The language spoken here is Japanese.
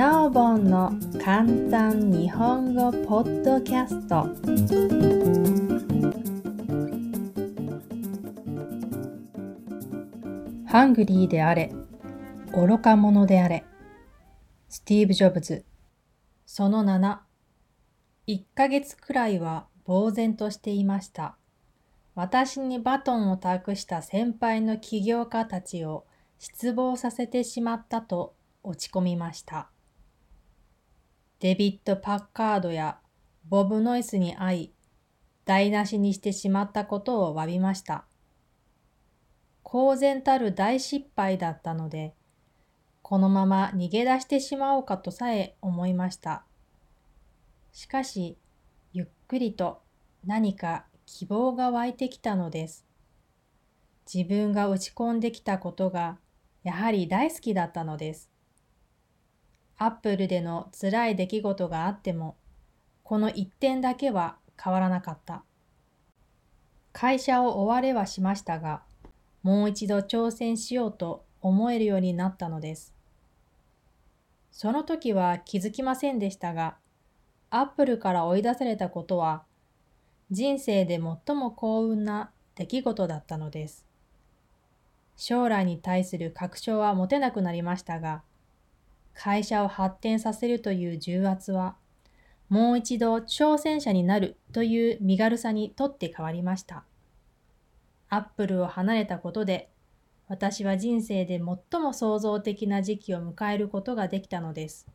なおぼんの簡単日本語ポッドキャスト。ハングリーであれ愚か者であれ。スティーブ・ジョブズ。その7 1ヶ月くらいは呆然としていました。私にバトンを託した先輩の起業家たちを失望させてしまったと落ち込みました。デビッド・パッカードやボブ・ノイスに会い、台無しにしてしまったことを詫びました。公然たる大失敗だったので、このまま逃げ出してしまおうかとさえ思いました。しかし、ゆっくりと何か希望が湧いてきたのです。自分が打ち込んできたことがやはり大好きだったのです。アップルでの辛い出来事があっても、この一点だけは変わらなかった。会社を追われはしましたが、もう一度挑戦しようと思えるようになったのです。その時は気づきませんでしたが、アップルから追い出されたことは人生で最も幸運な出来事だったのです。将来に対する確証は持てなくなりましたが、会社を発展させるという重圧は、もう一度挑戦者になるという身軽さにとって変わりました。アップルを離れたことで、私は人生で最も創造的な時期を迎えることができたのです。